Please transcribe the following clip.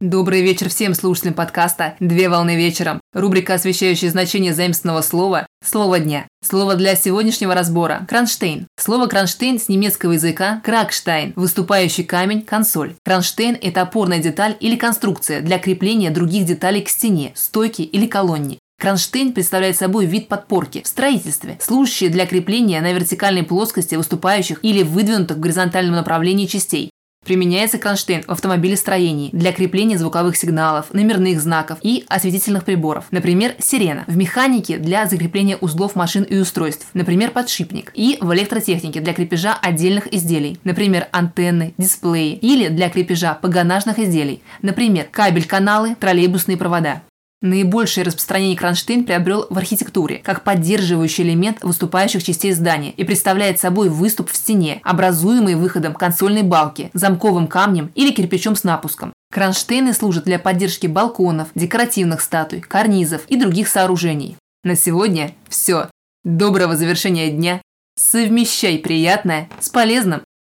Добрый вечер всем слушателям подкаста «Две волны вечером». Рубрика, освещающая значение заимственного слова «Слово дня». Слово для сегодняшнего разбора – кронштейн. Слово кронштейн с немецкого языка – кракштайн, выступающий камень, консоль. Кронштейн – это опорная деталь или конструкция для крепления других деталей к стене, стойке или колонне. Кронштейн представляет собой вид подпорки в строительстве, служащий для крепления на вертикальной плоскости выступающих или выдвинутых в горизонтальном направлении частей. Применяется кронштейн в автомобилестроении для крепления звуковых сигналов, номерных знаков и осветительных приборов. Например, сирена. В механике для закрепления узлов машин и устройств. Например, подшипник. И в электротехнике для крепежа отдельных изделий. Например, антенны, дисплеи. Или для крепежа погонажных изделий. Например, кабель-каналы, троллейбусные провода. Наибольшее распространение кронштейн приобрел в архитектуре, как поддерживающий элемент выступающих частей здания и представляет собой выступ в стене, образуемый выходом консольной балки, замковым камнем или кирпичом с напуском. Кронштейны служат для поддержки балконов, декоративных статуй, карнизов и других сооружений. На сегодня все. Доброго завершения дня. Совмещай приятное с полезным.